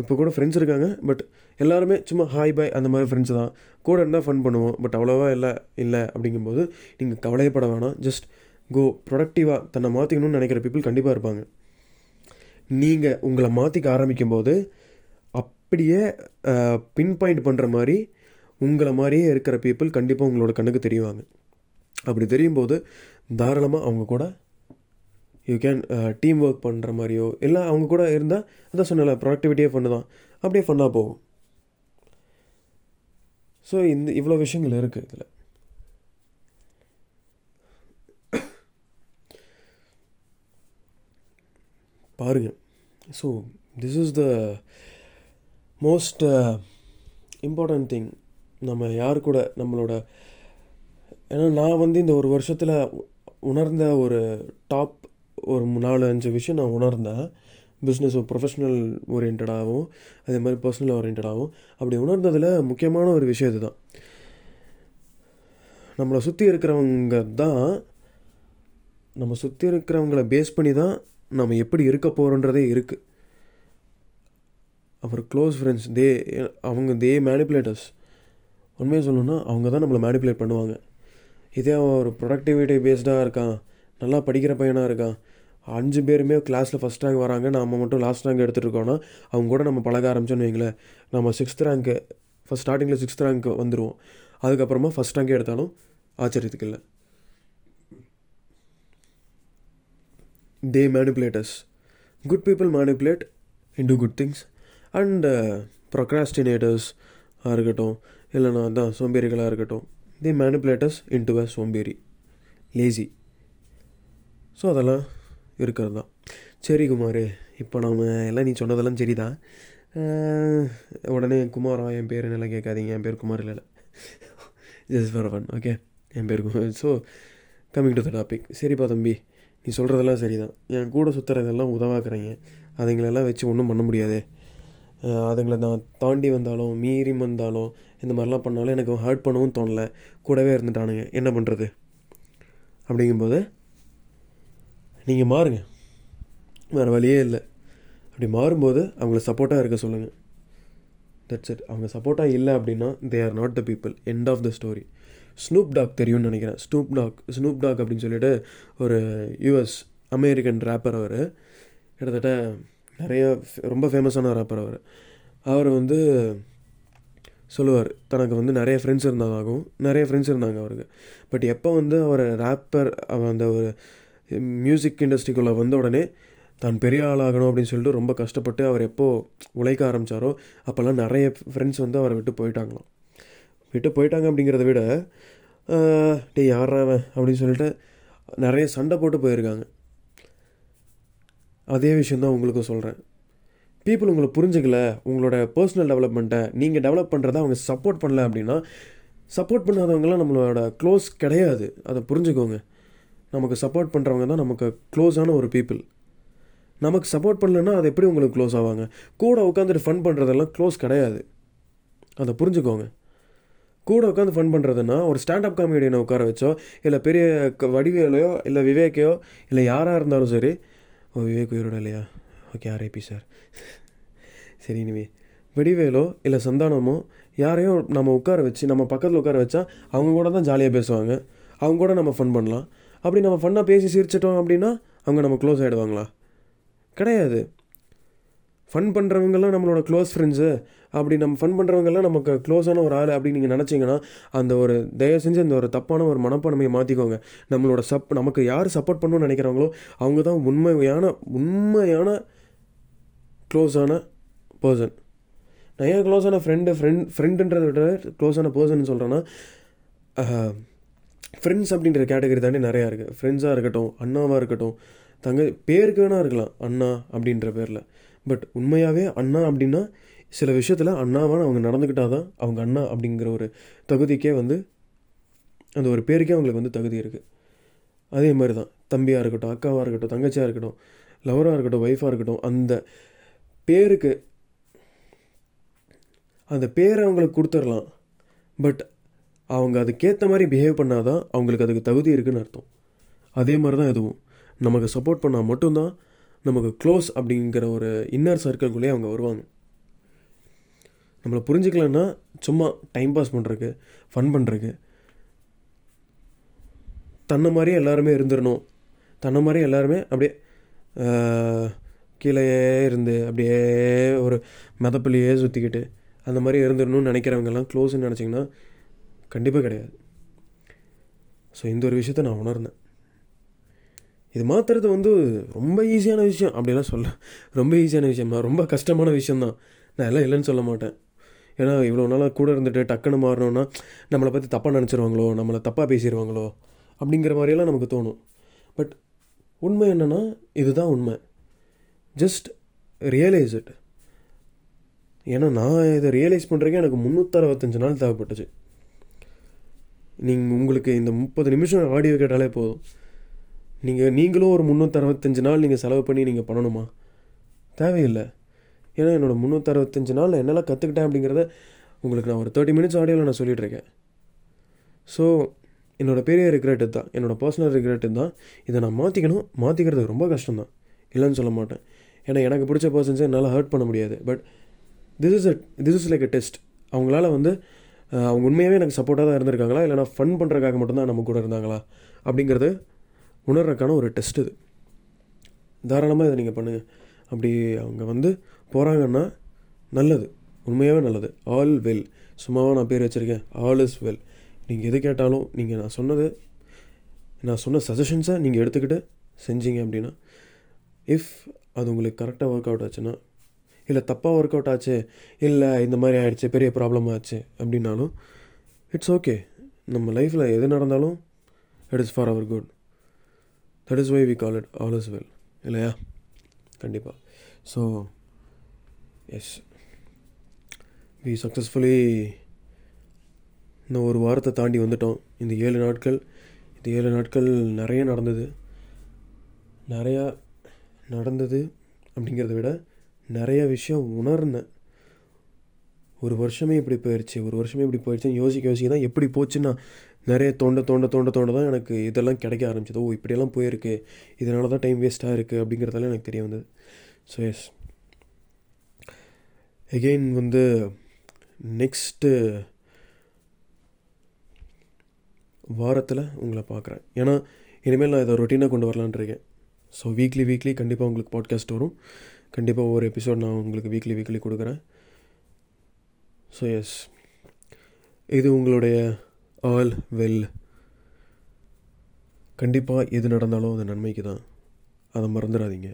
A: இப்போ கூட ஃப்ரெண்ட்ஸ் இருக்காங்க பட் எல்லாருமே சும்மா ஹாய் பாய் அந்த மாதிரி ஃப்ரெண்ட்ஸ் தான். கூட இருந்தால் ஃபன் பண்ணுவோம் பட் அவ்வளோவா இல்லை இல்லை அப்படிங்கும்போது நீங்கள் கவலையப்பட வேணாம். ஜஸ்ட் கோ ப்ரொடக்டிவாக தன்னை மாற்றிக்கணும்னு நினைக்கிற பீப்புள் கண்டிப்பாக இருப்பாங்க. நீங்கள் உங்களை மாற்றிக்க ஆரம்பிக்கும் போது அப்படியே பின் பாயிண்ட் பண்ணுற மாதிரி உங்களை மாதிரியே இருக்கிற பீப்புள் கண்டிப்பாக உங்களோட கண்ணுக்கு தெரியுவாங்க அப்படி தெரியும் போது தாராளமாக அவங்க கூட யூ கேன் டீம் ஒர்க் பண்ணுற மாதிரியோ இல்லை அவங்க கூட இருந்தால் அதான் சொன்னல ப்ரொடக்டிவிட்டியே பண்ணுதான் தான். அப்படியே ஃபன்னாக போகும். ஸோ இந்த இவ்வளோ விஷயங்கள் இருக்குது இதில். பாருங்க. So this is the most important thing நம்ம யார் கூட நம்மளோட ஏன்னா நான் வந்து இந்த ஒரு வருஷத்தில் உணர்ந்த ஒரு டாப் ஒரு நாலு அஞ்சு விஷயம் நான் உணர்ந்தேன். பிஸ்னஸ் ப்ரொஃபஷ்னல் ஓரியன்டாகவும் அதே மாதிரி பர்சனல் ஓரியன்டாகவும் அப்படி உணர்ந்ததில் முக்கியமான ஒரு விஷயம் இதுதான். நம்மளை சுற்றி இருக்கிறவங்க தான் நம்ம சுற்றி இருக்கிறவங்கள பேஸ் பண்ணி தான் நம்ம எப்படி இருக்க போகிறோன்றதே இருக்குது அப்புறம் க்ளோஸ் ஃப்ரெண்ட்ஸ் தே அவங்க தே மேனிப்புலேட்டர்ஸ் உண்மையை சொல்லணும்னா அவங்க தான் நம்மளை மேனிப்புலேட் பண்ணுவாங்க. இதே அவன் ஒரு ப்ரொடக்டிவிட்டி பேஸ்டாக இருக்கான் நல்லா படிக்கிற பையனாக இருக்கான் அஞ்சு பேருமே கிளாஸில் ஃபஸ்ட் ரேங்க் வராங்க. நம்ம மட்டும் லாஸ்ட் ரேங்க் எடுத்துகிட்ருக்கோன்னா அவங்க கூட நம்ம பழக ஆரம்பிச்சோன்னு வைங்களேன். நம்ம சிக்ஸ்த் ரேங்க்கு ஃபஸ்ட் ஸ்டார்டிங்கில் சிக்ஸ்த் ரேங்க் வந்துடுவோம் அதுக்கப்புறமா ஃபஸ்ட் ரேங்க் எடுத்தாலும் ஆச்சரியத்துக்கு இல்லை. They manipulators good people manipulate into good things and procrastinators இருக்கட்டும் இல்லைனா தான் சோம்பேறிகளாக இருக்கட்டும் தே மேனிப்புலேட்டர்ஸ் இன் டு அ சோம்பேறி. லேசி ஸோ அதெல்லாம் இருக்கிறது தான். சரி குமார் இப்போ நம்ம எல்லாம் நீ சொன்னதெல்லாம் சரிதான். தான் உடனே குமாரா என் பேர் நல்லா கேட்காதீங்க. என் பேர் குமார் இல்லை ஜஸ்ட் ஃபார் ஃபன் ஓகே என் பேர் Kumar so coming to the topic சரிப்பா தம்பி நீ சொல்கிறதெல்லாம் சரிதான். என் கூட சுற்றுறதெல்லாம் உதவாக்குறீங்க. அதுங்களெல்லாம் வச்சு ஒன்றும் பண்ண முடியாது. அதுங்களை நான் தாண்டி வந்தாலும் மீறி வந்தாலும் இந்த மாதிரிலாம் பண்ணாலும் எனக்கு ஹர்ட் பண்ணவும் தோணலை. கூடவே இருந்துட்டானுங்க. என்ன பண்ணுறது அப்படிங்கும்போது நீங்கள் மாறுங்க. வேறு வழியே இல்லை. அப்படி மாறும்போது அவங்கள சப்போர்ட்டாக இருக்க சொல்லுங்கள் தட்ஸ் இட் அவங்க சப்போர்ட்டாக இல்லை அப்படின்னா they are not the people end of the story Snoop Dogg தெரியும்னு நினைக்கிறேன். ஸ்னூப் டாக் ஸ்னூப் டாக் அப்படின்னு சொல்லிட்டு ஒரு யூஎஸ் அமெரிக்கன் ரேப்பர் அவர். கிட்டத்தட்ட நிறைய ஃபே- ரொம்ப ஃபேமஸான ரேப்பர் அவர். அவர் வந்து சொல்லுவார் தனக்கு வந்து நிறைய ஃப்ரெண்ட்ஸ் இருந்ததாகவும் நிறைய ஃப்ரெண்ட்ஸ் இருந்தாங்க அவருக்கு. பட் எப்போ வந்து அவர் ரேப்பர் அந்த ஒரு மியூசிக் இண்டஸ்ட்ரிக்குள்ளே வந்த உடனே தான் பெரிய ஆளாகணும் அப்படின்னு சொல்லிட்டு ரொம்ப கஷ்டப்பட்டு அவர் எப்போது உழைக்க ஆரம்பித்தாரோ அப்போல்லாம் நிறைய ஃப்ரெண்ட்ஸ் வந்து அவரை விட்டு போயிட்டாங்களாம். விட்டு போயிட்டாங்க அப்படிங்கிறத விட டே டேய் அவன்? அப்படின்னு சொல்லிட்டு நிறைய சண்டை போட்டு போயிருக்காங்க. அதே விஷயந்தான் உங்களுக்கும் சொல்கிறேன் பீப்புள் உங்களை புரிஞ்சுக்கல உங்களோட பர்சனல் டெவலப்மெண்ட்டை நீங்கள் டெவலப் பண்ணுறத அவங்க சப்போர்ட் பண்ணல அப்படின்னா சப்போர்ட் பண்ணாதவங்களாம் நம்மளோட க்ளோஸ் கிடையாது. அதை புரிஞ்சுக்கோங்க. நமக்கு சப்போர்ட் பண்ணுறவங்க தான் நமக்கு க்ளோஸான ஒரு பீப்புள் நமக்கு சப்போர்ட் பண்ணலன்னா அது எப்படி உங்களுக்கு க்ளோஸ் ஆவாங்க? கூட உட்காந்துட்டு ஃபன் பண்ணுறதெல்லாம் க்ளோஸ் கிடையாது. அதை புரிஞ்சுக்கோங்க. கூட உட்காந்து ஃபன் பண்ணுறதுன்னா ஒரு ஸ்டாண்டப் காமெடியனை உட்கார வச்சோ இல்லை பெரிய க- வடிவேலையோ இல்லை விவேக்கையோ இல்லை யாராக இருந்தாலும் சரி ஓ விவேக் உயிரோட இல்லையா? ஓகே ஆர்ஐபி சார் சரி இனிமே. வடிவேலோ இல்லை சந்தானமோ யாரையும் நம்ம உட்கார வச்சு நம்ம பக்கத்தில் உட்கார வச்சா அவங்க கூட தான் ஜாலியாக பேசுவாங்க. அவங்க கூட நம்ம ஃபன் பண்ணலாம். அப்படி நம்ம ஃபன்னாக பேசி சிரிச்சிட்டோம் அப்படின்னா அவங்க நம்ம க்ளோஸ் ஆகிடுவாங்களா கிடையாது. ஃபன் பண்ணுறவங்கெல்லாம் நம்மளோட க்ளோஸ் ஃப்ரெண்ட்ஸு அப்படி நம்ம ஃபன் பண்ணுறவங்கெல்லாம் நமக்கு க்ளோஸான ஒரு ஆள் அப்படின்னு நீங்கள் நினச்சிங்கன்னா அந்த ஒரு தயவு செஞ்சு அந்த ஒரு தப்பான ஒரு மனப்பான்மையை மாற்றிக்கோங்க நம்மளோட சப் நமக்கு யார் சப்போர்ட் பண்ணணும்னு நினைக்கிறாங்களோ அவங்க தான் உண்மையான உண்மையான க்ளோஸான பர்சன் நான் ஏன் க்ளோஸான ஃப்ரெண்டு ஃப்ரெண்ட் ஃப்ரெண்டுன்றதை விட க்ளோஸான பர்சன் சொல்கிறேன்னா ஃப்ரெண்ட்ஸ் அப்படின்ற கேட்டகரி தாண்டி நிறையா இருக்குது ஃப்ரெண்ட்ஸாக இருக்கட்டும் அண்ணாவாக இருக்கட்டும் தங்க பேருக்கு வேணா இருக்கலாம் அண்ணா அப்படின்ற பேரில். பட் உண்மையாகவே அண்ணா அப்படின்னா சில விஷயத்தில் அண்ணாவாக அவங்க நடந்துக்கிட்டால் தான் அவங்க அண்ணா அப்படிங்கிற ஒரு தகுதிக்கே வந்து அந்த ஒரு பேருக்கே அவங்களுக்கு வந்து தகுதி இருக்குது அதே மாதிரி தான் தம்பியாக இருக்கட்டும் அக்காவாக இருக்கட்டும் தங்கச்சியாக இருக்கட்டும் லவராக இருக்கட்டும் ஒய்ஃபாக இருக்கட்டும் அந்த பேருக்கு அந்த பேரை அவங்களுக்கு கொடுத்துடலாம். பட் அவங்க அதுக்கேற்ற மாதிரி பிஹேவ் பண்ணாதான் அவங்களுக்கு அதுக்கு தகுதி இருக்குன்னு அர்த்தம். அதே மாதிரி தான் எதுவும் நமக்கு சப்போர்ட் பண்ணால் மட்டும்தான் நமக்கு க்ளோஸ் அப்படிங்கிற ஒரு இன்னர் சர்க்கிள்குள்ளேயே அவங்க வருவாங்க. நம்மளை புரிஞ்சுக்கலன்னா சும்மா டைம் பாஸ் பண்ணுறக்கு ஃபன் பண்ணுறக்கு தன்னை மாதிரியே எல்லாருமே இருந்துடணும் தன்னை மாதிரி எல்லாருமே அப்படியே கீழே கீழேயே இருந்து அப்படியே ஒரு மிதப்புலையே சுற்றிக்கிட்டு அந்த மாதிரி இருந்துடணும்னு நினைக்கிறவங்கெல்லாம் க்ளோஸ்ன்னு நினச்சிங்கன்னா கண்டிப்பாக கிடையாது. ஸோ இந்த ஒரு விஷயத்த நான் உணர்ந்தேன். இது மாற்றுறது வந்து ரொம்ப ஈஸியான விஷயம் அப்படிலாம் சொல்ல ரொம்ப ஈஸியான விஷயமா ரொம்ப கஷ்டமான விஷயந்தான் நான் எல்லாம் இல்லைன்னு சொல்ல மாட்டேன். ஏன்னா இவ்வளோ நாளாக கூட இருந்துட்டு டக்குன்னு மாறணும்னா நம்மளை பற்றி தப்பாக நினச்சிருவாங்களோ நம்மளை தப்பாக பேசிடுவாங்களோ அப்படிங்கிற மாதிரியெல்லாம் நமக்கு தோணும். பட் உண்மை என்னென்னா இதுதான் உண்மை. ஜஸ்ட் ரியலைஸ் இட் ஏன்னா நான் இதை ரியலைஸ் பண்ணுறதுக்கு எனக்கு முந்நூற்றறுபத்தஞ்சு நாள் தேவைப்பட்டுச்சு. நீங்கள் உங்களுக்கு இந்த முப்பது நிமிஷம் ஆடியோ கேட்டாலே போதும். நீங்கள் நீங்களும் ஒரு முந்நூற்றறுபத்தஞ்சு நாள் நீங்கள் செலவு பண்ணி நீங்கள் பண்ணணுமா? தேவையில்லை. ஏன்னா என்னோடய முந்நூற்றறுபத்தஞ்சு நாள் என்னெல்லாம் கற்றுக்கிட்டேன் அப்படிங்கிறத உங்களுக்கு நான் ஒரு தேர்ட்டி மினிட்ஸ் ஆடியோவில் நான் சொல்லிகிட்ருக்கேன் இருக்கேன் ஸோ என்னோடய பெரிய ரிக்ரெட்டு தான் என்னோடய பர்சனல் ரிக்ரெட்டு தான் இதை நான் மாற்றிக்கணும் மாற்றிக்கிறது ரொம்ப கஷ்டம் தான் இல்லைன்னு சொல்ல மாட்டேன். ஏன்னா எனக்கு பிடிச்ச பர்சன்ஸை என்னால் ஹர்ட் பண்ண முடியாது. But this is a this is like a test அவங்களால வந்து அவங்க உண்மையாகவே எனக்கு சப்போர்ட்டாக தான் இருந்திருக்காங்களா? இல்லைனா ஃபன் பண்ணுறதுக்காக மட்டும்தான் நம்ம கூட இருந்தாங்களா? அப்படிங்கிறது உணர்றதுக்கான ஒரு டெஸ்ட் இது. தாராளமாக இதை நீங்கள் பண்ணுங்கள் அப்படி அவங்க வந்து போகிறாங்கன்னா நல்லது. உண்மையாகவே நல்லது. ஆல் வெல் சும்மாவாக நான் பேர் வச்சுருக்கேன். ஆல் இஸ் வெல் நீங்கள் எது கேட்டாலும் நீங்கள் நான் சொன்னது நான் சொன்ன சஜஷன்ஸை நீங்கள் எடுத்துக்கிட்டு செஞ்சீங்க அப்படின்னா இஃப் அது உங்களுக்கு கரெக்டாக ஒர்க் அவுட் ஆச்சுன்னா இல்லை தப்பாக ஒர்க் அவுட் ஆச்சு. இல்லை இந்த மாதிரி ஆயிடுச்சு பெரிய ப்ராப்ளம் ஆச்சு அப்படின்னாலும் இட்ஸ் ஓகே நம்ம லைஃப்பில் எது நடந்தாலும் it is for our good that is why we call it all is well இல்லையா? கண்டிப்பாக ஸோ எஸ் வி சக்ஸஸ்ஃபுல்லி இந்த ஒரு வாரத்தை தாண்டி வந்துட்டோம். இந்த ஏழு நாட்கள் இந்த ஏழு நாட்கள் நிறைய நடந்தது. நிறையா நடந்தது அப்படிங்கிறத விட நிறைய விஷயம் உணர்ந்தேன். ஒரு வருஷமே இப்படி போயிடுச்சு ஒரு வருஷமே இப்படி போயிடுச்சுன்னு யோசிக்க யோசிக்க தான் எப்படி போச்சுன்னா நிறைய தோண்ட தோண்ட தோண்ட தோண்ட தான் எனக்கு இதெல்லாம் கிடைக்க ஆரம்பிச்சது. ஓ இப்படியெல்லாம் போயிருக்கு. இதனால தான் டைம் வேஸ்ட்டாக இருக்குது அப்படிங்கிறதெல்லாம் எனக்கு தெரிய வந்தது. ஸோ எஸ் எகெயின் வந்து நெக்ஸ்ட்டு வாரத்தில் உங்களை பார்க்குறேன். ஏன்னா இனிமேல் நான் இதை ரொட்டீனாக கொண்டு வரலான் இருக்கேன். ஸோ வீக்லி வீக்லி கண்டிப்பாக உங்களுக்கு பாட்காஸ்ட் வரும். கண்டிப்பாக ஒவ்வொரு எபிசோட் நான் உங்களுக்கு வீக்லி வீக்லி கொடுக்குறேன். ஸோ எஸ் இது உங்களுடைய ஆல் வெல் கண்டிப்பாக எது நடந்தாலும் அது நன்மைக்கு தான் அதை மறந்துடாதீங்க.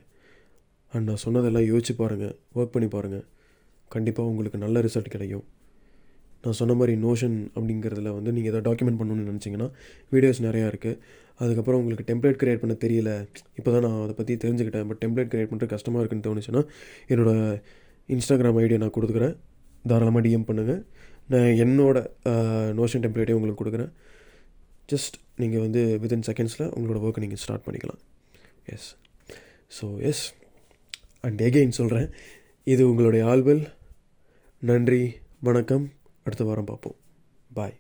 A: அண்ட் நான் சொன்னதெல்லாம் யோசிச்சு பாருங்கள் ஒர்க் பண்ணி பாருங்கள் கண்டிப்பாக உங்களுக்கு நல்ல ரிசல்ட் கிடைக்கும். நான் சொன்ன மாதிரி நோஷன் அப்படிங்கிறதுல வந்து நீங்கள் எதாவது டாக்குமெண்ட் பண்ணணும்னு நினச்சிங்கன்னா வீடியோஸ் நிறையா இருக்குது அதுக்கப்புறம் உங்களுக்கு டெம்ப்ளேட் க்ரியேட் பண்ண தெரியல. இப்போ தான் நான் அதை பற்றி தெரிஞ்சுக்கிட்டேன். பட் டெம்ப்ளேட் க்ரியேட் பண்ணுறது கஷ்டமாக இருக்குன்னு தோணுச்சுன்னா என்னோடய இன்ஸ்டாகிராம் ஐடியை நான் கொடுக்குறேன். தாராளமாக டிஎம் பண்ணுங்கள் நான் என்னோடய நோஷன் டெம்ப்ளேட்டே உங்களுக்கு கொடுக்குறேன். ஜஸ்ட் நீங்கள் வந்து வித்தின் செகண்ட்ஸில் உங்களோட ஒர்க்கை நீங்கள் ஸ்டார்ட் பண்ணிக்கலாம். Yes so yes and again சொல்கிறேன் இது உங்களுடைய ஆல்வல் நன்றி. வணக்கம். அடுத்த வாரம் பார்ப்போம். பாய்